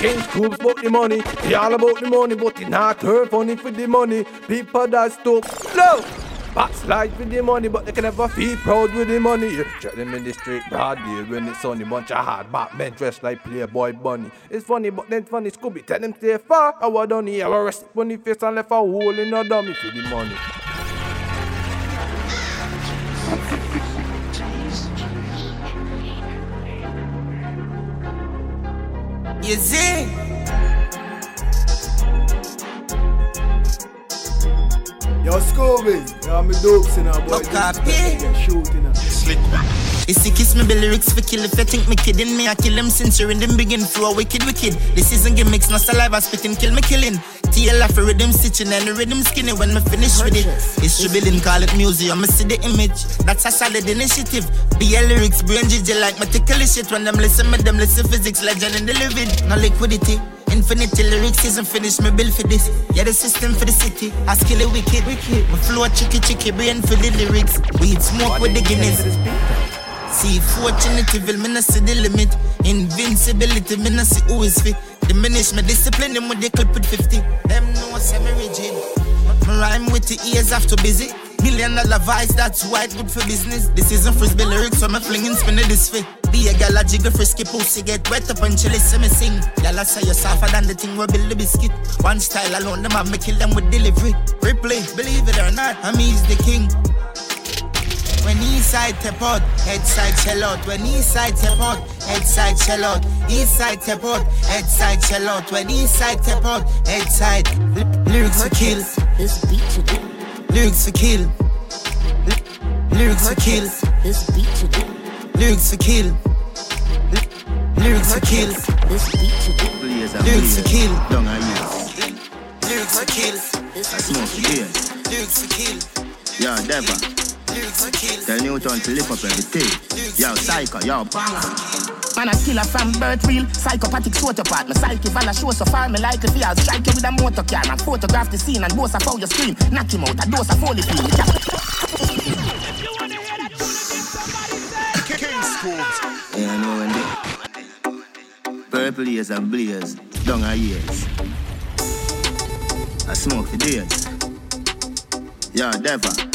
King Scoops about the money. He all about the money, but it not her funny for the money. People that stop. No! Backslide with the money, but they can never feel proud with the money. You check them in the street broad day when it's sunny. Bunch of hard back men dressed like playboy bunny. It's funny, but then funny Scooby. Tell them stay far. I was done here. I was on the face and left a hole in a dummy for the money. You see? Yo, Scooby, yo, me dopes in a boy. Shooting a Slick. You see, kiss me, the lyrics for kill. If you think me kidding me, I kill them since you're in them begin flow. Wicked, wicked. This isn't gimmicks, no saliva spitting, kill me killing. TL for rhythm stitching and the rhythm skinny when me finish with it. It's building, call it museum. I see the image. That's a solid initiative. BL lyrics, brain GG like my tickle shit. When them listen, me them listen physics, legend in the living. No liquidity. Infinity lyrics isn't finished, me build for this. Yeah, the system for the city. I skill it wicked, wicked. My flow chicky chicky, brain for the lyrics. We Weed smoke with the Guinness. See, fortunate evil, me not see the limit. Invincibility, me not see who is fit. Diminish my discipline, them with the clip with 50. Them know semi rigid. My rhyme with the ears after busy. Million dollar vice, that's why it's good for business. This isn't frisbee lyrics, so I'm flinging spin it this way. Be a gal a jiggle frisky pussy, get wet up and chilly, see me sing. Gal I say you're softer than the thing we build the biscuit. One style alone, them have me kill them with delivery. Replay, believe it or not, I'm he's the king. When east side tap out, head side shell out. When east side tap out, head side shell out. East side tap out, head side shell out. When east side tap out, head side. Lyrics for kill. This beat to do. Lyrics for kill. Lyrics for kill. This beat to do. Lyrics for kill. Lyrics for kill. This beat to do. Lyrics for kill. Down a years. Lyrics for kill. This I smoke to the do. years. Lyrics for kill. Yo, Deva. Lyrics for kill. Tell Newton to lift up everything. Yo, Psycho, yo, banger. Man a killer from birth real Psychopathic sociopath My psyche val a show so far Me like if I'll strike you with a motor car And photograph the scene and boast of how you scream Knock him out a dose of holy Me cap- Yeah, I know when they Purple years and blaze, down a years. I smoke for days. Yo, Deva.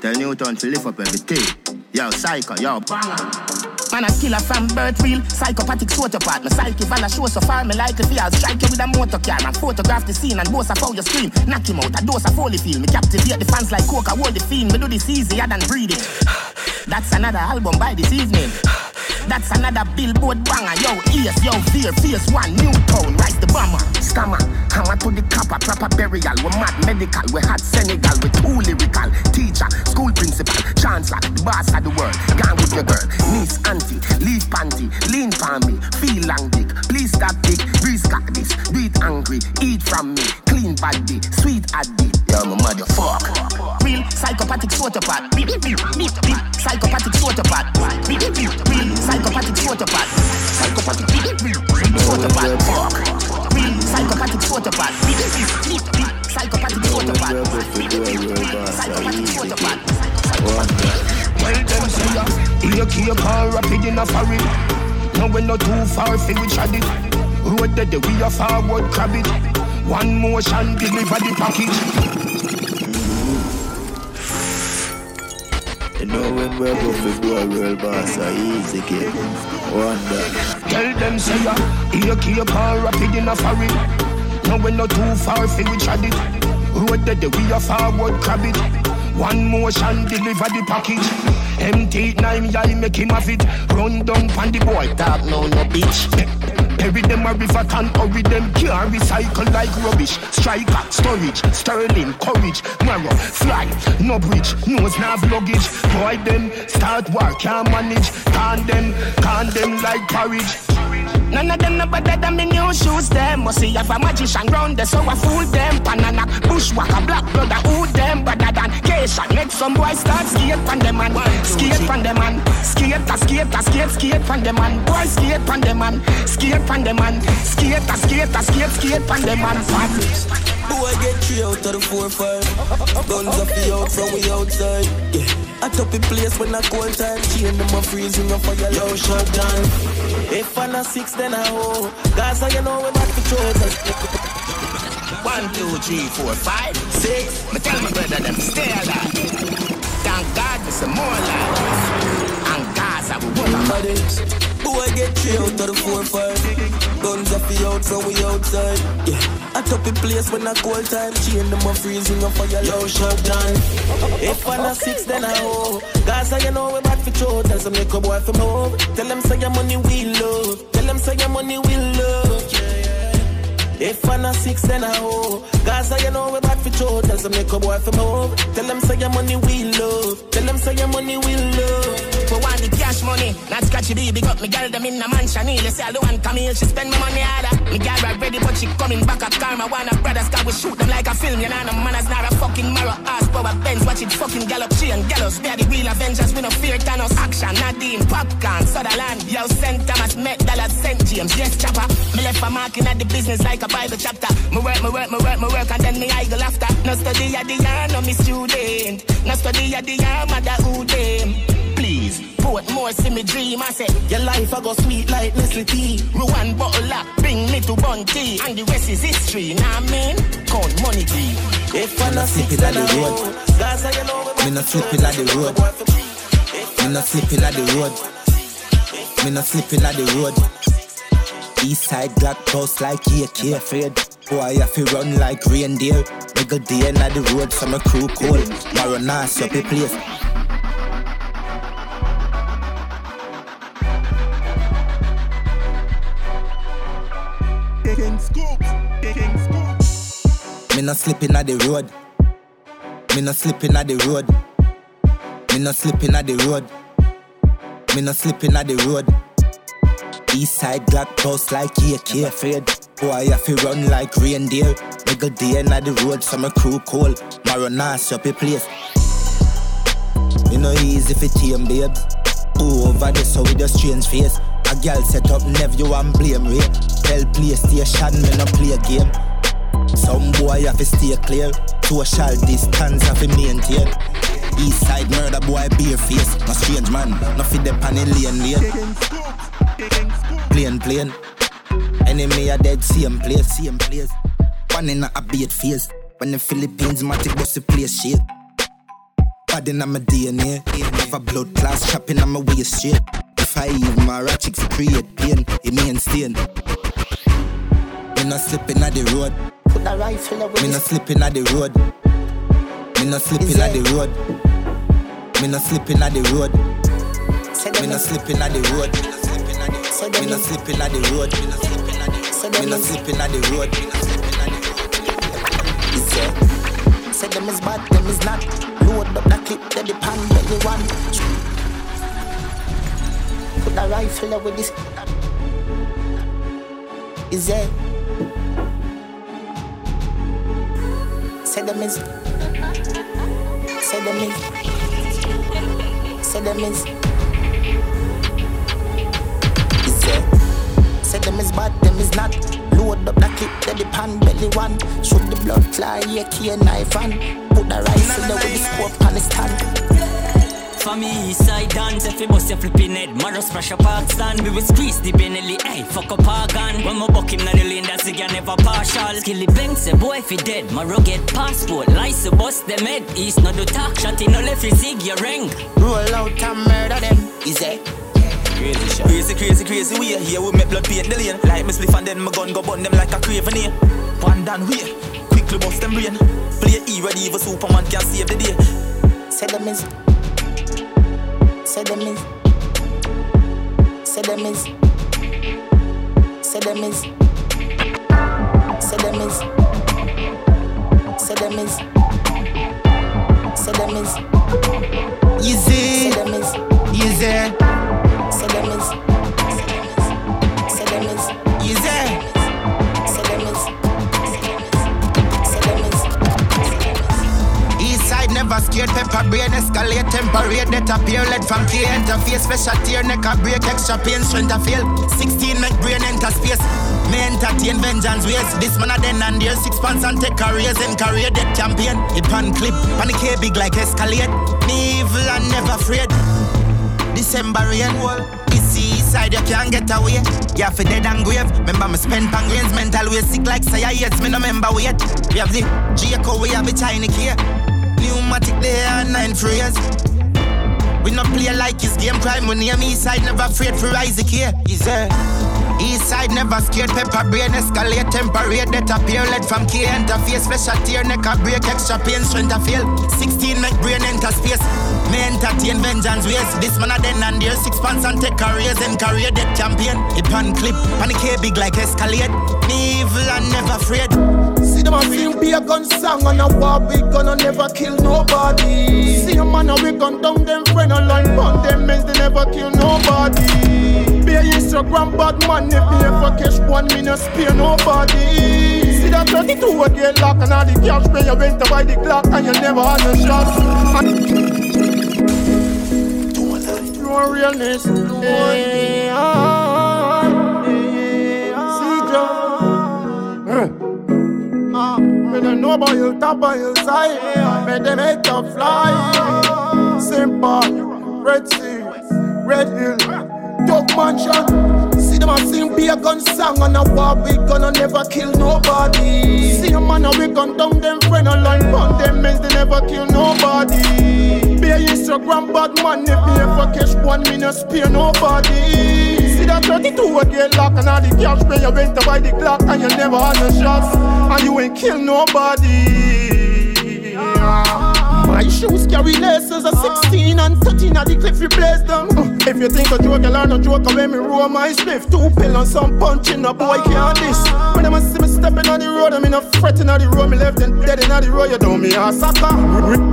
Tell Newton to lift up everything. Yo, Psycho, yo, banger. Man a killer from birth real Psychopathic sociopath My psyche val a show so far Me like if I'll strike you with a motor car And photograph the scene and boast of how you scream Knock him out a dose of Holyfield Me captivate the fans like coca hold the fiend. Me do this easier than breathing. That's another album by this evening That's another billboard banger. Yo, ears, yo, fear, fierce one New tone, rise the bomber. Stammer, hammer to the copper Proper burial, we mad medical We hot Senegal, we too lyrical. Teacher, school principal, chancellor The boss of the world, gone with your girl Niece, auntie, leave panty Lean pan me, feel long dick Please stop dick, breeze got this Do angry, eat from me. Clean body, sweet addict Yo, my motherfuck Real psychopathic sociopath. Psychopathic sociopath. Real psychopathic sociopath Psychopathic beep. Fuck Real psychopathic beep. Psychopathic sociopath Well, them say ya, here keep on rapid in a hurry. Now we not too far fi we chat it. Road that we a forward crab it. One motion deliver the package. Know when we're going to do a real boss, a easy game. Wonder. Tell them say ya, here keep on rapid in a hurry. Now we're not too far fi we chat it. Road that the we a forward crab it. One motion deliver the package. Empty nine y'all make him have it. Run down pan the boy. Talk no no bitch Bury them a river can hurry them can't recycle like rubbish. Striker, storage, sterling, courage, marrow, fly, no bridge, nose nav luggage. Boy them start war, can't manage. Can them, can them like porridge. None of them no better than me new shoes them Must see have a magician round there so I fool them Panana, bushwhacker, black brother, who them better than Keisha Make some boys start skate pan them man Skate pan them man Skate a skate a skate skate pan them man Boy skate pan them man Skate pan them man Skate a skate a skate skate pan them man Fat Boy get three out of the four five. Guns up the out from we outside. Yeah. I top in place when I cold time. Chain them a freezing up for your low shot time. If I'm not six then I oh. Gaza, you know we're back to chosen. One, two, three, four, five, six. Me tell my brother them stay alive. Thank God for some more life. And Gaza, we want a Boy get three out of the four five. Guns up the out from we outside. Yeah, I top the place when I cold time. Chain them a freezing up fire. Yo, shut down. If I'm not six, then I hoe. Gaza, you know we back for show. Tell some make a boy from home. Tell them say your money we love. Them say your money we love. Yeah. If I'm not six, then I hoe. Gaza, you know we bad for show. Tell some make a boy from home. Tell them say your money we love. Tell them say your money we love. We want the cash money, not scratchy baby. Got me girl them in a mansion. Nearly say all the one come here, she spend my money harder. Me girl right ready, but she coming back up karma. Wanna brothers, cause we shoot them like a film. You know, no man is not a fucking marrow. Ass power Benz, watch it fucking gallop. She and gallows. We are the real Avengers, we no fear Thanos. Action, Nadine, popcorn, Sutherland. Yo, St. Thomas, Met, Dallas, St. James. Yes, chopper. Me left a marking at the business like a Bible chapter. Me work, me work, me work, me work, and then me idle after. No study at the year, no me student. No study at the year, mother who them. Put more see me dream. I say, your life I go sweet like Nestle tea. Ruan bottle up, bring me to Bunty. And the rest is history, nah man. Count money green. If I'm not sleeping at the road. Me not sleeping at the road. Me not sleeping at the road. Me not sleeping at the road. East side got post like AK afraid. Boy, I fi run like reindeer. Nigga day in the road, some crew cold. Maronas up a place. Me not slipping at the road. Me not slipping at the road. Me not slipping at the road. Me not slipping at the road. East side black post like AK afraid. Boy, I fi run like reindeer. Nigga day in the road, some a crew cold. Maronas up a place. You know easy fi tame babes. Who over this so with your strange face. A girl set up nephew and blame rate. Tell PlayStation me no play a game. Some boy have to stay clear. Social distance have to maintain. East side murder boy bare face. No strange man, no fit the pan in lane lane. Plain plain. Enemy are dead same place, same place. One in a beat face. When the Philippines matic bust the place shit. Bad in my DNA. Have a blood class chopping on my waist straight. If I even my ratchet to create pain, it mean stain. Me not slipping at the road. Put a rifle away. Me not slipping at the road. Me not slipping at the road. Me not slipping at the road. Me is, slipping at the road. Me is, slipping at the road. Me is, slipping at the road. say, say them is bad, them is not. Load up that clip, that the pan, belly one. Put a rifle away this. Is there? Say them is. Say them is. Say them is. Say them is bad, them is not. Load up that clip, that the pan belly one. Shoot the blood fly, yeah, key and knife and put the rifle away the scope on the stand. For me, east side dance, if you bust your flipping head, Maros splash a park stand, we will squeeze the Benelli, hey, fuck up our gun. When my buck him na the lane, that's the guy never partial. Skilly bang, say boy if he dead, my get passport, lies to bust them head, east not do talk, shot in no left, you zig your ring. Roll out and murder them. Is it? Crazy, crazy, crazy way. Here we make blood paint the lane. Like me spliff and then my gun go burn them like a craven here. One down way, quickly bust them brain. Play E ready, even Superman can save the day. Say them is. Say them is. Say them is. Say them is. Say them is. Say them is. Say them is. Easy, Say them is. easy, scared, pepper brain escalate, temperate, that appear, lead from key interface, special tear, neck a break, extra pain, strength a fail. 16 make brain enter space. Me entertain vengeance ways. This man a then and there, six pants and take careers and career dead champion. It pan clip, panic big like escalate. Me evil and never afraid. December rain. East side you can't get away. Yeah, for dead and grave. Remember me spend pangrains mental way sick like say I me no remember wait. We have the Jacob, we have the tiny key. Pneumatic there nine phrase. We not play like his game crime. When near me side, never afraid for Isaac here. Is there? East side never scared, pepper brain escalate, temperate, that appear, let from key interface, a tear, neck a break, extra pain, strength a fail. 16 make brain enter space, me entertain vengeance ways. This man a then and there, six pants and take careers and career dead champion. Hip pan clip, panic eh, big like escalate, me evil and never afraid. Them a sing be a gun song and a war we gonna never kill nobody. See a man a we gun down them friend a line on them men they never kill nobody. Be a Instagram bad man if me ever catch one me no spare nobody. See that 32 a get locked and all the cash pay you went to buy the clock and you never had no shots. No realness, no hey, don't know about you, side. Me them make you fly. Simple, Red Sea, Red Hill, Dog Mansion. See them a sing be a gun song and a war we gonna never kill nobody. See a man a we gun down them friend a line on them men they never kill nobody. Be a Instagram bad man if me ever catch one me no spare nobody. That 32 a get locked and all the cash pay you went to buy the clock and you never had no shots and you ain't kill nobody. My shoes carry laces of 16 and 13 at the cliff blaze them. If you think a joke, you learn a joke when me roll my spliff. Two pill and some punching a boy can't this. When them a see me stepping on the road, I'm in a fretting on the road. Me left and dead in on the road, you know me a sucker.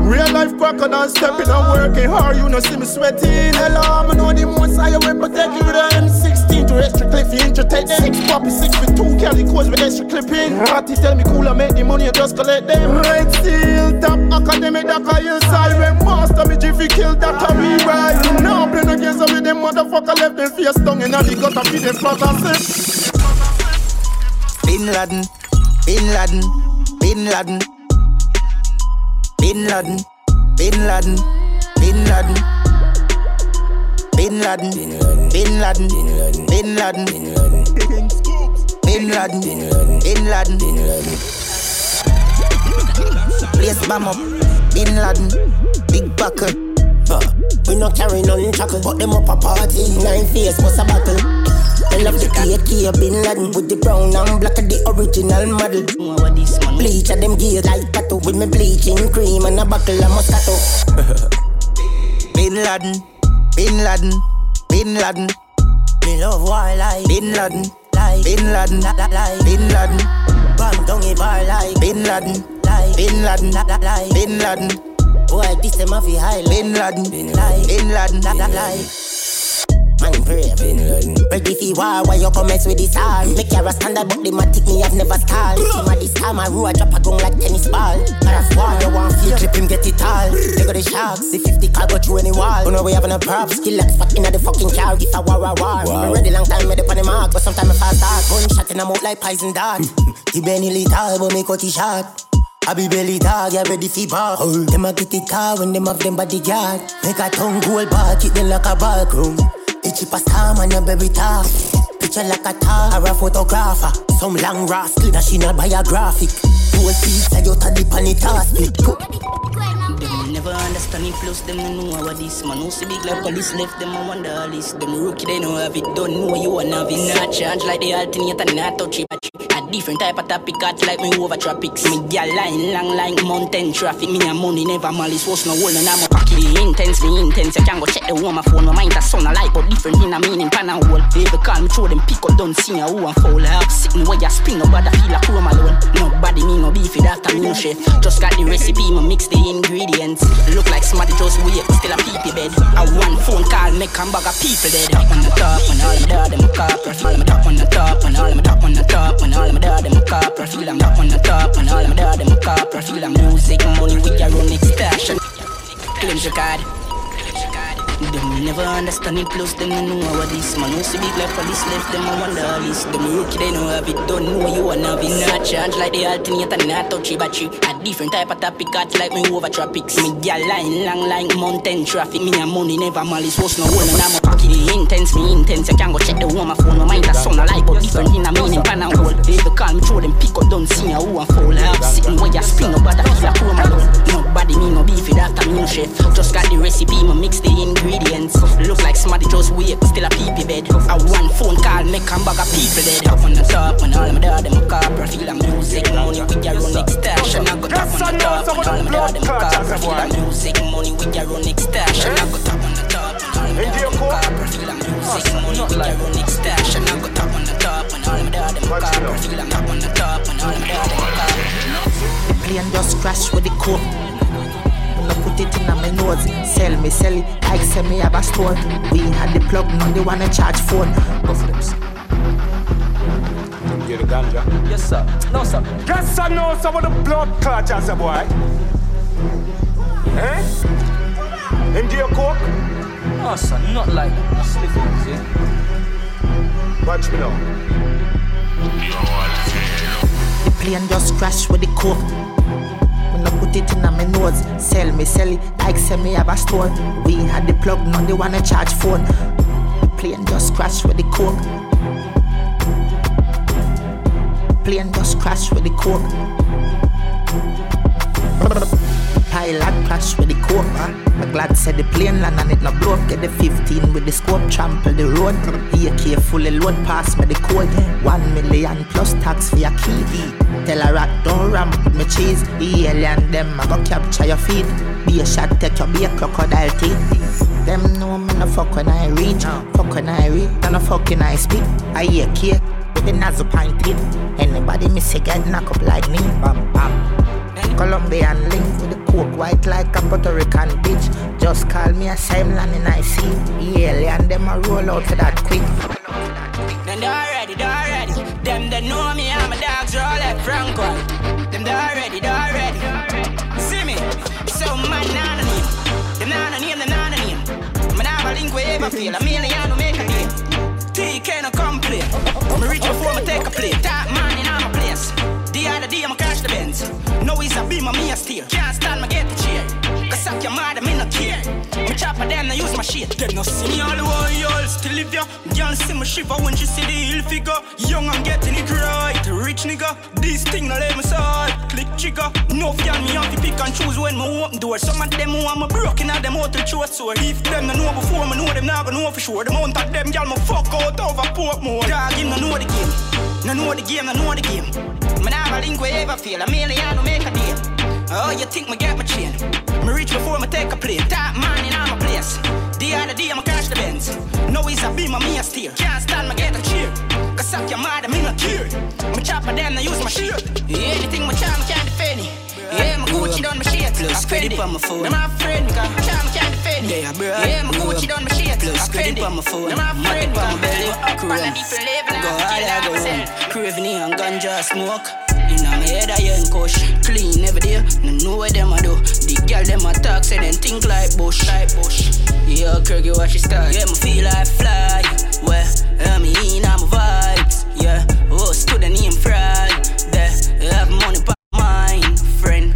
Real life crocodile stepping and working hard, you know see me sweating. Hello, I know the most I will protect you with a M16 to extra cliff, you entertain them. Six poppy, six with two Kelly codes with extra clipping. Hearty tell me cool, I make the money, I just collect them. Red steel, top academic, that I inside. When master me jiffy kill that I we ride. Now playing against them with them motherfucker left them face down in the gutter feed them and say. Bin Laden, Bin Laden, Bin Laden. Bin Laden, Bin Laden, Bin Laden. Bin Laden, Bin Laden, Bin Laden. Bin Laden, Bin Laden, Bin Laden. Bin Place bomb up, Bin Laden, big buckle. We no carry none chuckle, but them up a party. Nine face was a battle. I love the KK Bin Laden with the brown and black of the original model. Bleach at them gears like tattoo with me bleaching cream and a buckle of Moscato. Bin Laden, Bin Laden, Bin Laden. Me love wildlife. Bin Laden, Life. Bin Laden, Life. Bin Laden, Bang down a bar like. Bin Laden, Life. Bin Laden, Life. Bin Laden, Boy, this them a fi high. Bin Laden, Bin Laden. Bin Laden, Life. Brave. Ready fi war, why you come mess with this all? Make your standard, but the matic me have never stalled. Team of this time, I roll, I drop a gun like tennis ball. But of war, you want feel, clip him, get it all. They got the sharks, the 50 car go through any wall. Oh you know we having a props, kill like spot in the fucking car. If I war, war, war. Me ready long time, me up on the mark, but sometimes I fast start. Gunshot in a mouth like poison dart. The Benny lethal, but me cut it short. I be belly dog, yeah ready fi bar. Them a get it car when them have them bodyguard. Make a tongue gold bar, keep them like a. It's time and a baby talk. Picture like a tar or a photographer. Some long rascal that she not biographic. Whole piece I got a dip on it Them never understand it, plus them no know what this man who see big like police left them I wonder all this. Them rookie they know have it, don't know you wanna have it. Not charge like the alternator, not touch it. A different type of topic, got like me over tropics. Me gal line long like mountain traffic. Me a money never malice, was no hole and I'm a pocket. Intense, me intense. I can go check the woman phone. My mind a sound alike, but different in a meaning pan and hole. They call me throw them pick up, don't see a who and foul. I have sitting where you spin, nobody feel like chrome alone. Nobody me no beefy, that a new chef. Just got the recipe, me mix the ingredients. Look like somebody just wait, still a peepee bed. A one phone call, make a bag of people dead. Top on the top, when all my dad them a cop. All my top on the top, when all my top on the top, when all my dad them a cop. Feel I'm top on the top, when all my dad them a cop. Feel I'm music, money with your own extortion. Claims your card. Them never understand it, plus them no know what this man. No see big like police left them, I wonder all this. Them rookie, they know have it, don't know you have it. Not charge like the alternator, not touchy battery. A different type of topic, cut like me over tropics. Me gal line long like mountain traffic. Me a money never malice, was no one and I'm a cocky. Intense, me intense, I can go check the home, my phone, my mind a sound alike, but different in a meaning, pan and hold. They call me, throw them pick up, don't see a who and fall. Have sitting where you spin, nobody feel a poor man. Nobody me no beef it after me no chef. Just got the recipe, me mix the ingredients. Look like somebody just wake, still a peepee bed. I one phone call, make a bag of people dead. Up on the top, when all my dad them a copper, feel the music money with your run extension. I go top on the top, when all my dad them a copper, feel the music money with your run extension. I go top on the top, when all my dad them a copper, feel the music money with your run extension. I go top on the top, when all my dad them a copper, feel the top on the top, when all my dad them a copper. Plane just crash with the coke. When I put it in my nose, sell me, sell it. Like say me have a store. We had the plug, now they wanna charge phone. Go flips. Get the ganja. Yes, sir. No, sir. Yes, sir, no, some of the blood clot, as a boy. Eh? Into your coke? No, sir, not like sniffing, see? Watch me now. The plane just crash with the coke. Put it in my nose, sell me, sell it. Like say me have a store. We had the plug, now they wanna charge phone. Plane just crash with the coke. Plane just crash with the coke. Pilot crash with the coke. Huh? I'm glad said the plane land and it no broke. Get the 15 with the scope, trample the road. AK fully load, pass me the code. One million plus tax for your key. Tell a rat don't ramp with me cheese. The alien them I go capture your feet. Be a shot, take your be a crocodile teeth. Them know me no fuck when I reach. Fuck when I reach, and no fucking I speak. I hear cake with the nozzle pint teeth. Anybody miss a get knock up like me. Bam bam. Colombian link with the coke white like a Puerto Rican bitch. Just call me a same land and I see. Yeah, and them a roll out for that quick. Then they already, already. Them that know me, I'm a dog's roll like White. Them they already, they already. See me? So man, of name. Them none of name, them none of name. Man, I have a link where ever feel. A million to make a name. TK no come play. Me reach before me take a play. Top man in my place. The other day, I'ma crash the Benz. No, it's a beam, me a steer. Can't stand, me get the suck your mother, me no care. Me chop a them, no use my shit. Them no see me all the while, y'all still live ya. Girl see me shiver when she see the hill figure. Young and getting it right. Rich nigga, this thing no let me side. Click trigger. No fan me have to pick and choose when me open door. Some of them want me broken out them hotel throat so if them no know before me know them now gonna know for sure. The amount of them girl me fuck out over Portmore. Dog him no know the game. No know the game, no know the game. Man have a link where ever feel. A million to make a deal. Oh, you think me get my chain? A steer. Can't stand me get a cheer. Cause suck your mother, me no care. Me chop a them, I use my shield. Anything my charm can't defend it. Yeah, my Gucci done my shit. Plus credit it. on my phone. Them my friend, cause my charm can't defend it. Yeah, bro. Yeah, my Gucci done my shit. Plus credit it. on my phone. Them my friend, cause my belly. up on a Chrome. different level. Go I'm hard, I go home. Craving and ganja smoke. In my head, I ain't kush. Clean every day. No know what them a do. The girl them a talk, say them think like bush. Like bush. Yeah, Kirky, watch it start. Yeah, me feel like fly. Well, I'm in, I'm vibes. Yeah, oh, student name fried. There, have money, pa mine, friend.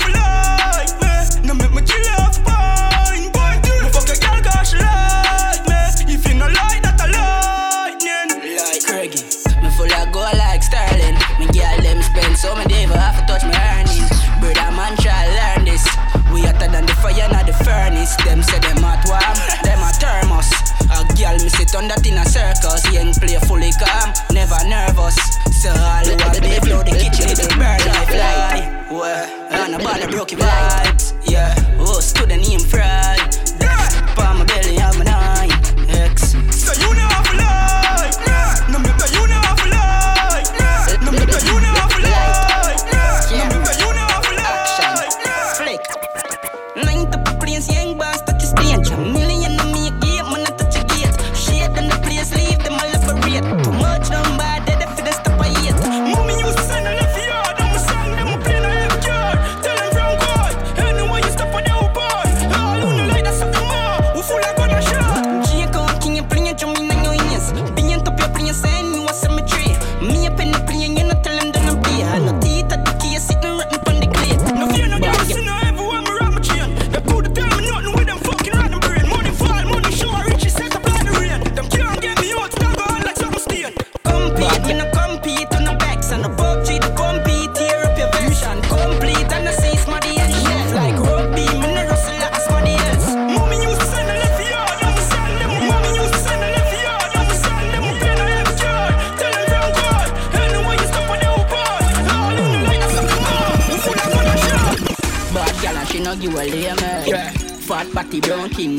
like me. No make me kill off spine, boy. Me fuck a girl like me. If you no like that, I lightning. Like Craigie, me full of go like Sterling. Me girl them spend so me never have to touch my earning. Brother man try learn this. We hotter than the fire, not the furnace. Them say on that in a circus. Young play fully calm, never nervous. So all who are the flow the kitchen, it burn like fly. Well, and a ball of broken vibes. Yeah, oh, stood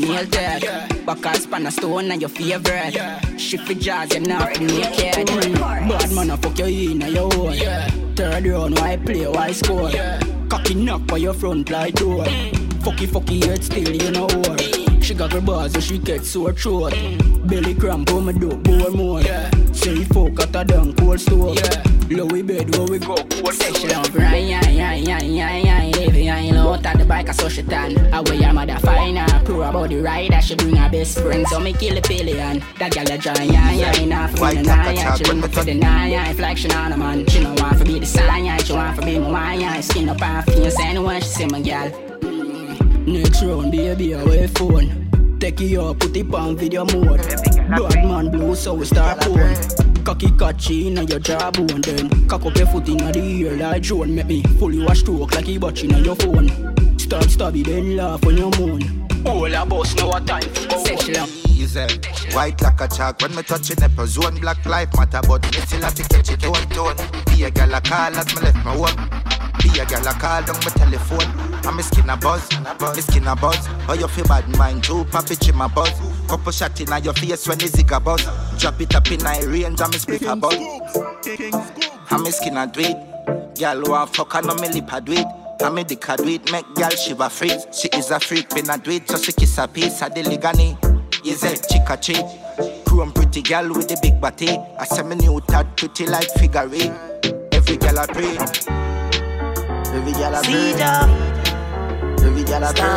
body brown king nail dead. Yeah. Pan a stone and your favorite. Yeah. Shift jazz, you're not naked. Mm. Bad man, I fuck you in your hole. Third round, why play, why score? Cocky knock by your front like door. Fucky fucky head still, you know what? She got her bars, so she get sore throat. Belly cramp, oh my dope, bore more. Yeah. Say fuck at a damn cold store. Yeah. Lowy bed, where we go, cold Say she love right, yeah, yeah, yeah, yeah, yeah. Baby, I ain't out at the bike, I saw she tan. I wear your mother fine, her. Pro about the ride, she bring her best friend. So me kill the pillion. That girl a join, yeah, yeah, enough. White taco yeah, she look for the nine, yeah. Like she not a man, she no want to be the sign. She want to be my wine. Skin up her face, anyone she see my girl. Next round, baby, away phone. Take it up, put it on video mode. Bad man blue, so we start pouring. Cocky catchy in your jawbone then Cock up your foot in the ear like drone Make me fully wash stroke like he watching on your phone Stab stabby then laugh on your moon. All a boss know what time for go Sexual Easy. White like a chalk when me touching up zone. Black life matter, but me still have to catch it tone tone. Be a gal a call as me left my home. A gal a call down my telephone. And me skin a buzz, me skin a buzz. How you feel bad mind too? It in my buzz. Couple shot in your face when the a buzz. Drop it up in my range and me split a buzz. And me skin a do it. Gal want fuck and no me lip a do it. And me dick a it, make gal shiver freeze. She is a freak, I do it, so she kiss a piece of the ligani. Is a chick a cheat. Chrome pretty gal with the big body. I say me new tad pretty like figure eight. Every gal a pray. Every gal a pray. Every gal a pray.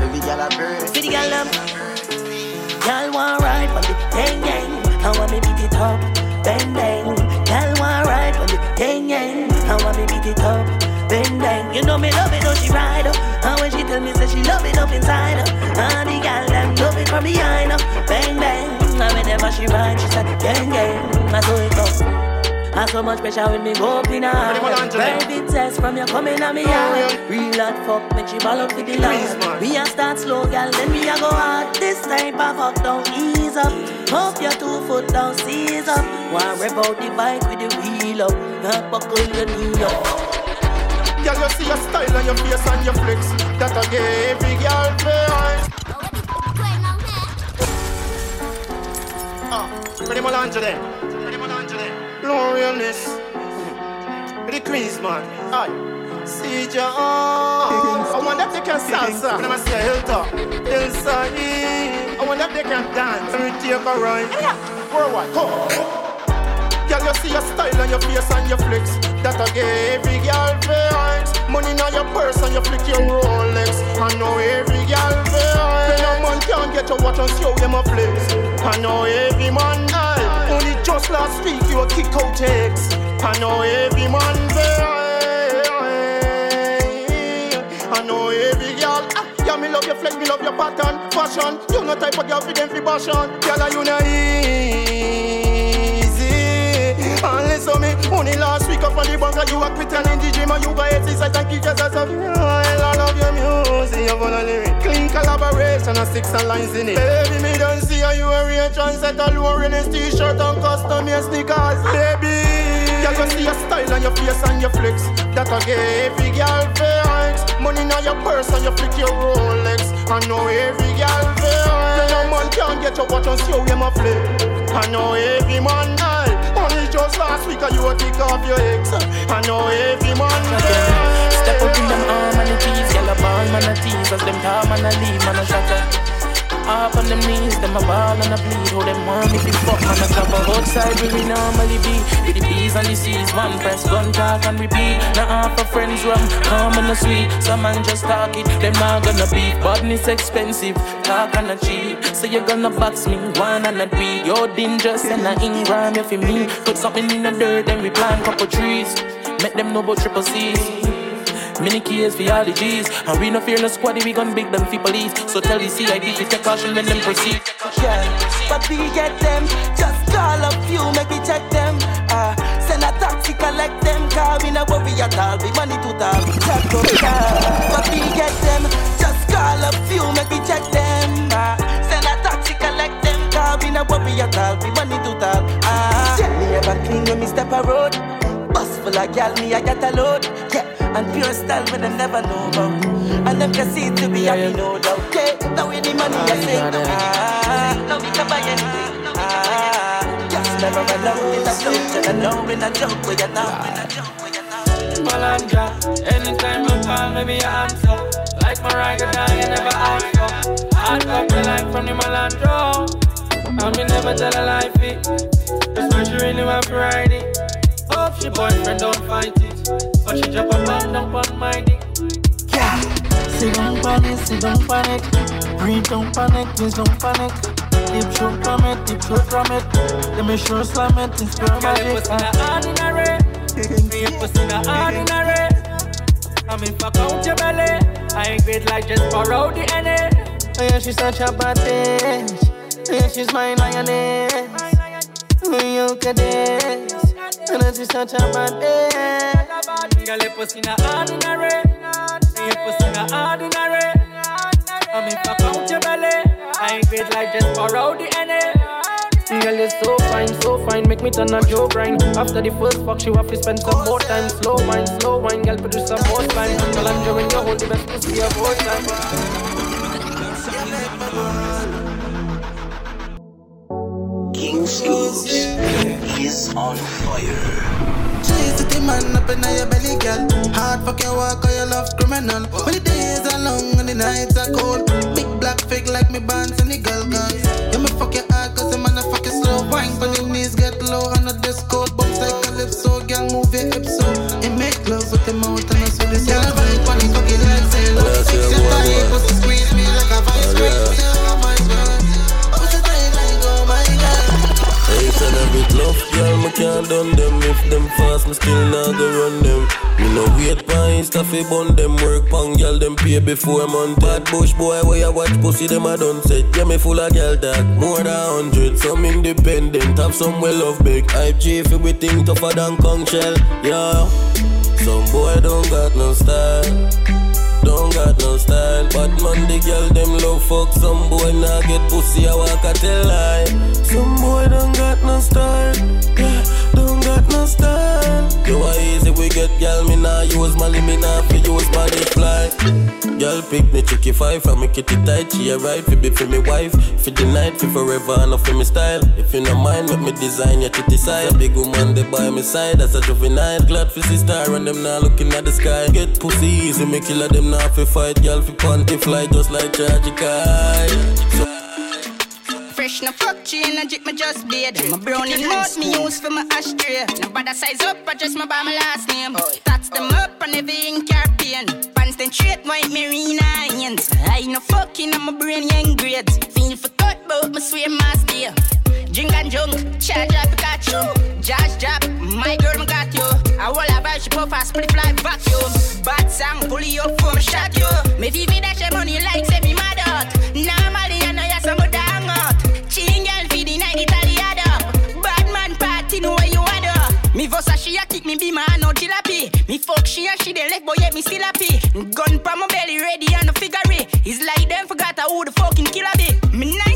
Every gal a pray. Every gal a. For the gal want ride on the gang gang. I want me beat it up Bang bang. Gal want ride on the gang gang. I want me beat it up Bang bang. You know me love it when she ride up. And when she tell me say she love it up inside her. And the gal them love it from behind her. Bang bang. And whenever she ride she say gang gang. I saw it go I so much pressure when me go up in Private test from you coming at me oh, yard Real hot fuck make she ball up with the line We a start slow gal then we a go hard. This type of fuck don't ease up. Hope your two foot down seize up. Wanna rev out the bike with the wheel up. Not buckle your knee up. Girl, you see your style and your face and your flex. That I give every girl for Ah, ready, Melange eh? then. Ready, Melange eh? then. Gloriousness. The Queen's man. Aye. See ya. I wonder if they can salsa. When I say Hilltop. Hillside. I wonder if they can dance. Let me take a ride. Worldwide. Come. Girl, you see your style and your face and your flex. That I give every girl veins. Money in your purse and you flick your Rolex. I know every girl. When a man can't get your watch and show them a flex. I know every man die. Only just last week you a kick out X. I know every man veins. I know every girl. Ah, yeah, me love your flex, me love your pattern, fashion. You no type of girl for them fi passion. Girl, are you not On only last week up on the bunker you a quit in the gym and you go exercise and kick yourself up. I love your music, you wanna lyric. Clean collaboration and six and lines in it. Baby, me don't see how you a real trendsetter, lowering his t-shirt and custom your sneakers. Baby, you see your style and your face and your flex. That I give every girl veins. Money in your purse and you flick your Rolex. I know every girl. Then a man can't get your watch and show him a flick. I know every man last you a kick off your ex. I know every man. Step up in them arm and the tease, yellow ball, man, a tease. As them talk, man, a leave, man, a shatter. Up on them knees, them a ball and a bleed. Hold them want me to fuck man a cover outside where we normally be. With the bees and the seas, one press, gun talk and repeat. Now half a friends rum, calm and a sweet. Some man just talk it, them not gonna beat. Badness expensive, talk and a cheap. So you gonna box me, one and a three. Yo, dangerous and i a Ingram, you for me. Put something in the dirt, then we plant couple trees. Make them know about triple C's. Mini keys for all the G's. And we no fear no squad, we gon' big them for police. So tell the CID to take caution when them proceed. Yeah, but we get them. Just call a few, make me check them. Uh, send a taxi, collect them. Car, we no worry at all. We money to talk, check up, yeah. But we get them. Just call a few, make me check them. Uh, send a taxi, collect them. Car, we no worry at all. We money to talk. Ah, uh, me ever clean when me step a road. Bus full of gal, me I got a load. Yeah. And pure style when them never know about. And them can see to be happy, no doubt. Okay, now we the money I say ah, Now we can buy anything Just never alone in a joke And I know in a joke where you know in a joke Malanja, anytime you call me, me answer. Like Mariah, now you never ask for. Hard copy like from the Malandro. And me never tell a lie, fit That's why she really want to Hope she boyfriend don't fight it but she drop a man down on my dick. Yeah. Sit down panic, sit down panic. Breathe don't panic, please don't panic. Deep throat from it, deep throat from it. Let me sure slam it, it's girl magic. Girl, pussy na ordinary. Me pussy na ordinary. I mean, fuck out your belly. I ain't great like just borrow the energy. Oh yeah, she's such a bad bitch. Oh, yeah, she's my lioness. Oh, you can dance. And then she's such a bad bitch. Girl, your pussy not ordinary. Your pussy not ordinary. I mean, pop out your belly. I ain't great like just borrow the energy. Girl, you're so fine, so fine, make me turn a Joe grind. After the first fuck, she have to spend some more time. Slow wine, slow wine, girl, produce some more. Girl, I'm enjoying your whole the best pussy of all time. King Schools is on fire. Man up in your belly, girl. Hard fuck your walk or your love criminal. When the days are long and the nights are cold. Big black fig like me bands and the girl guns. You me fuck your heart cause the man a fuck your slow wine. But your knees get low on the disco. Bounce like a calypso, girl move your hips so. It make love with the mouth and I saw this girl vibe on the cocky like say look. Your body pussy squeeze me like a vice grip. Oh my god. Pussy tight like my god. Hey, of love, me can't done them. If them fast, me still not go run them. Me no wait pa insta fi bun them. Work pang, girl, them pay before month Bad bush boy, where you watch pussy, them a done set. Yeah, me full of girl that, more than hundred. Some independent, have some well love big. Hype G fi we think tougher than conch shell. Yeah, some boy don't got no style don't got no style. But man, the girl them love fuck. Some boy nah get pussy, I walk a tell lie. Some boy don't got no style. Yeah, don't got no style. You are easy, we get girl, me nah use money, me nah fi use body fly. Girl pick me tricky five from me kitty tight. She a right fi be for me wife. For the night, fi forever, and for me style. If you no mind, make me design your kitty side. A big woman, they by my side. That's a juvenile. Glad for sister, and them now looking at the sky. Get pussy easy, me killer them now fi fight. Girl fi panty fly just like Georgie Kai. So Fresh no fuck chain, I jig me just blade. My brownie mouth me use for my ashtray. No bother size up, I just my by my last name. Tats them up and everything carpian. Pants then straight white marina hands. I no fucking on my brain young grades. Feel for cut, but my swear master. Drink and junk, charge up Pikachu. Josh drop, my girl me got you. I will have a ship off a split fly vacuum. Bad song, pull you up from shot you. Me vivi dash money like say me mad out. Normally I know you some dang out. Chilling girl feed the night Italy up. Bad man party know where you are. Me vosa she a kick me be my no jilapi. Me fuck she and she the left boy yet me still happy. Gun pa my belly ready and a figure it. It's like them forgot who the fucking killer be. Me nice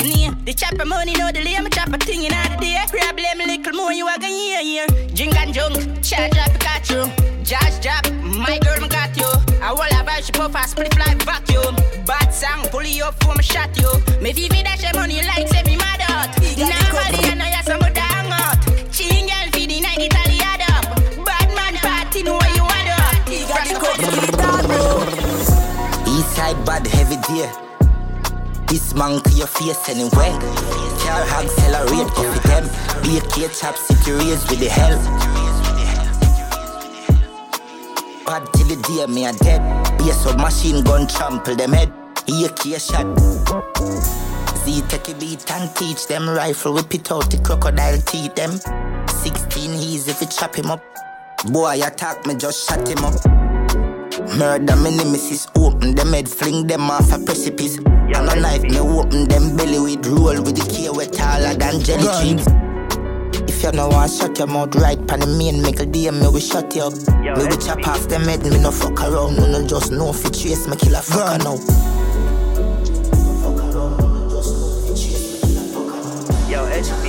crave name. The chopper money no delay. Chop a chopper thing in the day. Problem little more you a gonna hear here. Drink and junk, charge up you. Josh drop, my girl me got you. I will have a ship off a split fly vacuum. Bad song, pull you up for me shot you. Me vivi dash your money like say me mad out. Normally I know you some dang out. Chilling girl feed the night Italy up. Bad man party know what you want up. Yeah. This man to your face anyway. Car accelerate, go for them. Be a K chop, city raise with the help. Bad till the day me a dead. Be a submachine gun trample them head. He a K shot. Z take a beat and teach them rifle whip it out the crocodile teeth them. 16 he's if it chop him up. Boy attack me just shut him up. Murder me nemesis open them head fling them off a precipice. And a knife me open them belly with roll with the key wet taller than jelly trees. If you know want shut your mouth right pan the main make a DM me we shut you up. Me we chop off them head me no fuck around. Me no just know if it trace me kill a fucker now. Yo, HP.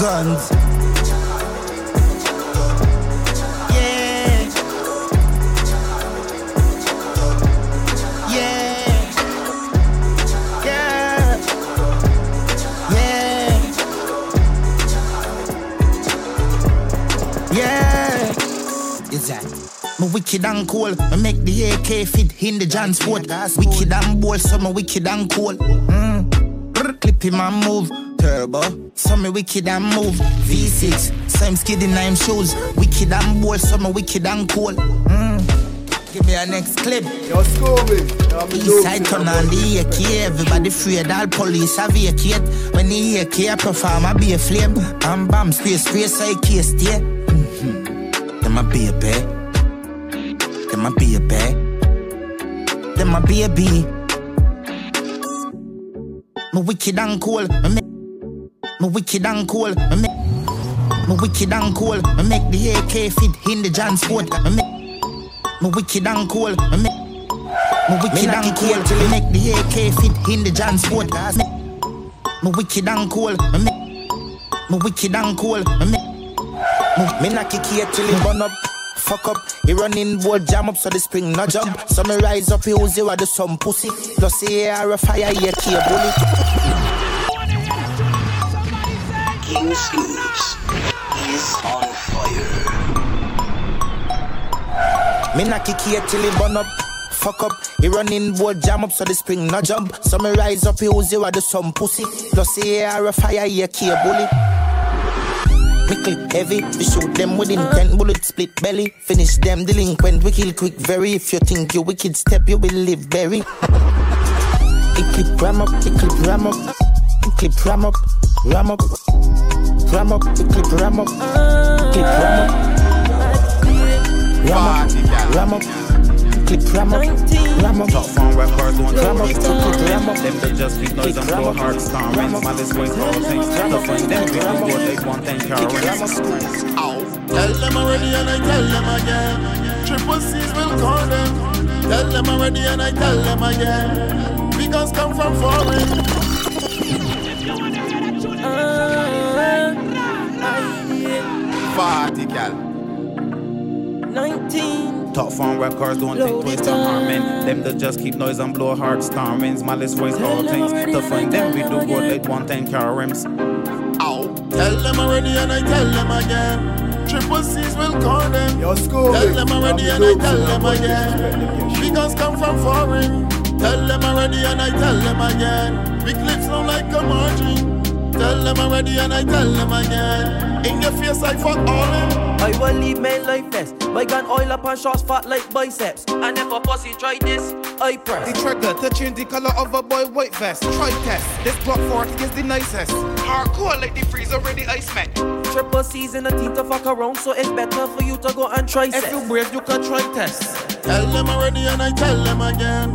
Guns. Me wicked and cool. Me make the AK fit in the transport. Wicked and bold, so me wicked and cool. Mm. Brr, Clip him and move. Turbo. So me wicked and move. V6. Same skid in nine shoes. Wicked and bold, so me wicked and cool. Mm. Give me a next clip. Yo, Scooby. East side turn on the AK. Everybody afraid all police have vacate. When the AK perform, I be a flame. Bam bam, space, space, I case stay. Mm-hmm. Them a baby. Them a baby. Them a baby. Me wicked and cool. Make. Me wicked and cool. Me make. Me wicked and cool. Me make the AK fit in the transport. Me make. Me wicked and cool. Me make. Me wicked and cool. Me make the AK fit in the transport. Me, me wicked and cool. Me make. Me wicked and cool. Me make. Me, knock it here till it burn up. Fuck up, he running board jam up so the spring no jump. So me rise up, he use you do some pussy. Plus the air a fire, here key bullet. King Scoops is on fire. Me knock it here till it burn up. Fuck up, he running board jam up so the spring no jump. So me rise up, he use you do some pussy. Plus the air a fire, here key bullet. Clip heavy, we shoot them with intent, bullet split belly. Finish them delinquent, we kill quick very. If you think you wicked step, you will live very. It clip ram up, it clip ram up, it clip ram up, ram up, ram up, it clip ram up, clip ram up, ram up, ram up. Clip ram up, ram up. Top phone rappers doing ram up, clip clip ram up. Them they just speak noise and blow hard star rings. My list ways all things. The fun them we do what they want and carry. Tell them already and I tell them again. Triple C's will call them. Tell them already and I tell them again. Because come from foreign. Uh, Party gal. 19. Top phone records don't think twice to harming. Them that just keep noise and blow hard star rings. My list ways all things. The fun them we do what they want and carry rims. Ow. Tell them already and I tell them again. Triple C's will call them. Yo, Scooby. Tell them already and I tell them again. Because come from foreign. Tell them already and I tell them again. We clips sound like a margin. Tell them already and I tell them again. In your face I fuck all them. I will leave men lifeless. My gun oil up and shots fat like biceps. And if a pussy try this, I press. The trigger to change the color of a boy white vest. Try test. This Glock 40 is the nicest. Hardcore like the freeze already ice met. Triple C's in the team to fuck around, so it's better for you to go and try test. If you brave, you can try test. Tell them already and I tell them again.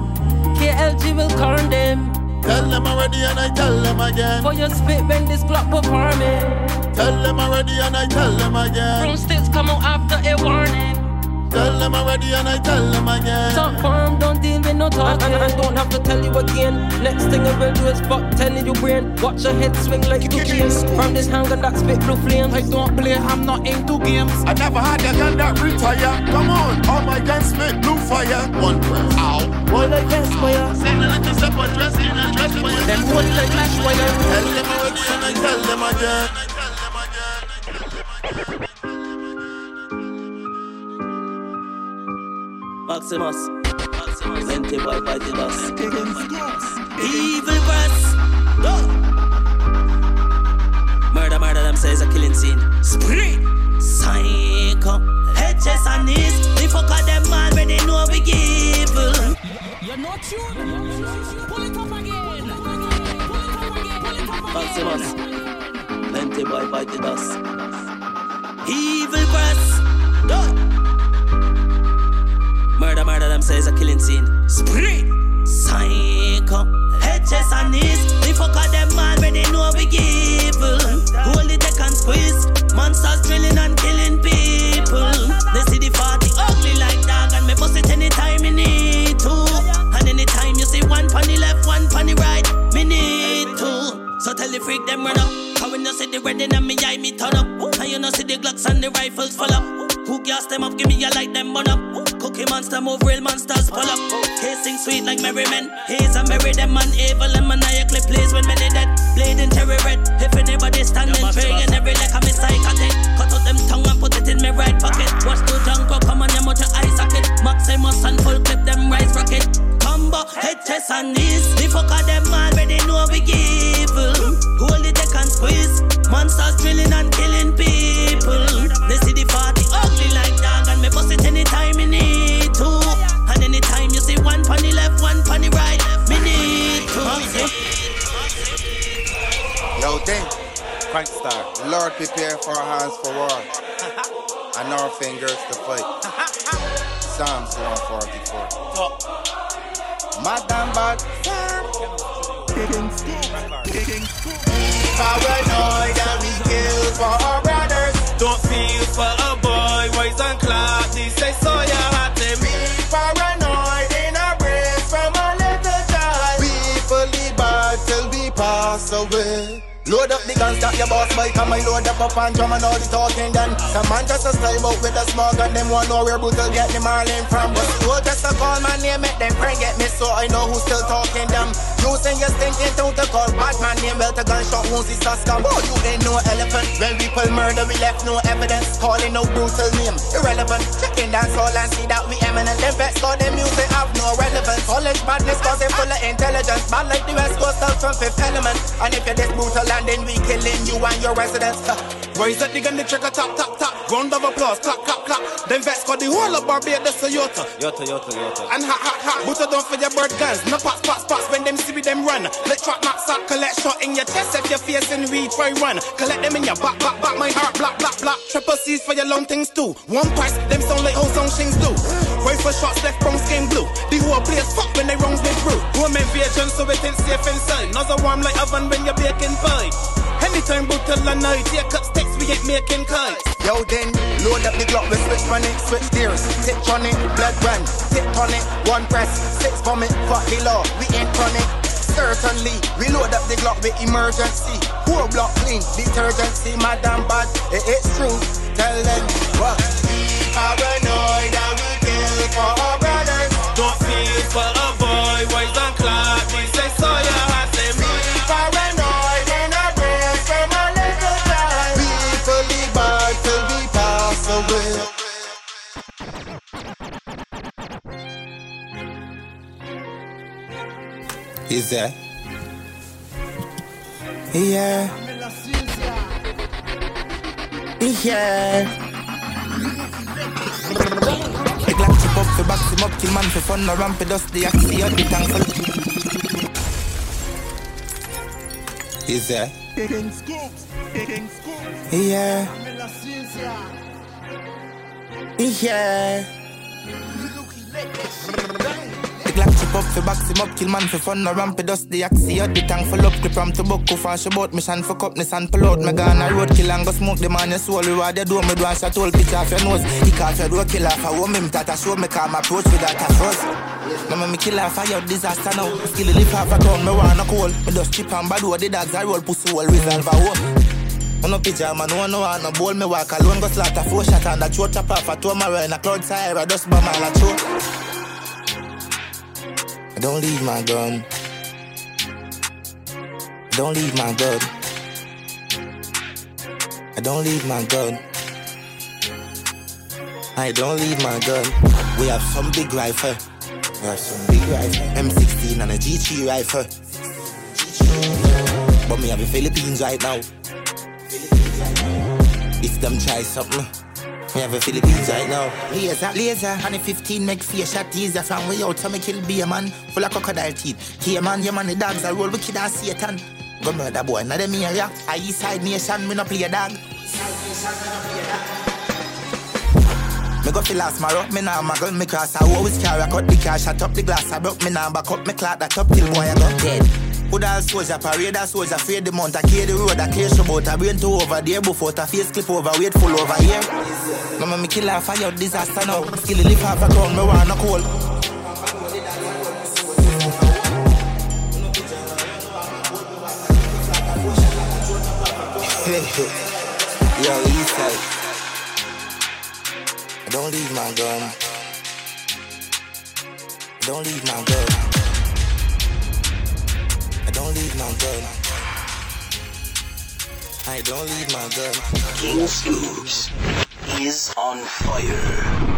KLG will corn them. Tell them already and I tell them again. For your spit when this Glock performing. Tell them already and I tell them again. Broomsticks come out after a warning. Tell them already and I tell them again. Talk firm, don't deal with no talk. And I don't have to tell you again. Next thing I will do is fuck telling you brain. Watch your head swing like two chains. From this hanger that spit blue flames. I don't play, I'm not into games. I never had a gun that retire. Come on, all my guns spit blue fire. One press. Ow. Boy like Esquire. Send a little step or dress in a dress for you. Them one like Lash Wire. Tell them already and I tell them again. Maximus. Plenty boy by the dust. Evil press. Go. Murder, murder, them say it's a killing scene. Sprit. Psycho. Head, and knees. The fuck of them already know we evil. You're not sure. Pull it up again. Pull it up again. Maximus. Plenty boy by the dust. Evil press. Go. Murder, murder, them say it's a killing scene. Sprit. Psycho. Chest, and knees. The fuck of them man when they know we evil. Hold it, they can squeeze. Monsters drilling and killing people. They see the party ugly like dog, and me bust it anytime me need to. And anytime you see one pon the left, one pon the right, me need to. So tell the freak them run up. Cause when you see the red in me eye, me turn up. And you know see the Glocks and the rifles full up. Who gas them up, give me a light them burn up. Cookie monster move, real monsters pull up. Casing sweet like merry men. Haze and merry them man evil and maniacally plays when many dead. Bleeding terror red. If anybody standing praying every leg I'm a psychotic. Cut out them tongue and put it in my right pocket. Watch the jungle come on your mouth your eye socket. Maximus and full clip them fingers to fight. Psalms 144. Madam bad. Paranoid Up the your boss bike and my load up up and drum and all the talking done. Some man just a style out with a small gun, them want know where brutal get the marlin from. But old just a call my name, make them friend get me so I know who's still talking them. Using your stinking tongue to call bad man name, well the gunshot wounds is a scum. Oh, you ain't no elephant. When pull murder, we left no evidence. Calling no brutal name, irrelevant. Checking dance all and see that we eminent. Them vets call them music have no relevance. College badness cause they full of intelligence. Bad like the West Coast from fifth element. And if you're this brutal and then we killing you and your residents. Rise up the gun, the trigger, tap, tap, tap. Round of applause, clap, clap, clap. Them vets got the whole of Barbados, a Yota. Yota, Yota, Yota. And ha, ha, ha. Butter down for your bird guns. No pots, pots, pots. When them see me, them run. Let trap, knock, sock, collect shot in your chest. If you're facing we try run. Collect them in your back, back, back. My heart, black, black, black. Triple C's for your long things too. One price, them sound like whole song shings do. Rifle shots left from skin blue. The whole place fuck when they wrongs they through. Woman vision so it ain't safe inside. Nozzle warm like oven when you're baking pie. Anytime brutal and night, yeah, cut sticks, we ain't making kites. Yo, then, load up the Glock, we switch on it, switch gears. Tip on it, blood run, tip on it, one press, six vomit, fuck the law, we ain't on it. Certainly, we load up the Glock with emergency. Whole block clean, detergency, madam bad, it, it's true. Tell them what. Paranoid and we kill for our brothers. Don't feel for a boy, boys and clock. We say so, you have to be paranoid in our brains from a little child. We fully bad till we pass away. Is that? Yeah. Yeah. Fi box him up, kill man for fun, no ramp, dust the axie out the full. Is that? King Scoops, King Scoops. Yeah. Yeah. The Glock chip up, fi box him up, kill man for fun, no ramp, dust the axie out the tank full up, clip ram to buck, fast about mission for cupness and pull out, me gun a road kill and go smoke the man, your soul, reward your door, me do a shot hole, pitch off your nose, kick off your door, kill off a woman, that a show me calm approach with that a first. Now me kill off a your disaster now, still live half a town, me wanna call, me just chip and bad the dogs I roll, pussy hole, resolve a war. I no pyjama, no no one no bowl me walk alone go slaughter four shot and that throat chop off a two in a cloud sire just bomb all a choke. Don't leave my gun. Don't leave my gun. I don't leave my gun. I don't leave my gun. We have some big rifle. We have some big rifle. M16 and a G3 rifle. But me have the Philippines right now. If them try something. Me have a Philippines right now. Laser, laser, and a 15 make fear shot teaser from way out, so me kill be a man full of crocodile teeth. Key man, your man, the dogs are roll wicked and Satan. Go murder boy, not them area. I east side nation, me no play a dog. Me go feel last marrow, me nah muggle, me cross I always carry a cut the car, shut up the glass, I broke me nah back up, me clock that up till boy I got dead. Put all soldier, parade a soldier, afraid the mount, I clear the road, I clear about, I brain to over there before the face clip over, wait full over here. No me kill off, fire disaster now, still live half a crown, me wanna call. Yo, east side. Don't leave my gun. Don't leave my gun. Leave my. I don't leave my gun. King Scoops is on fire.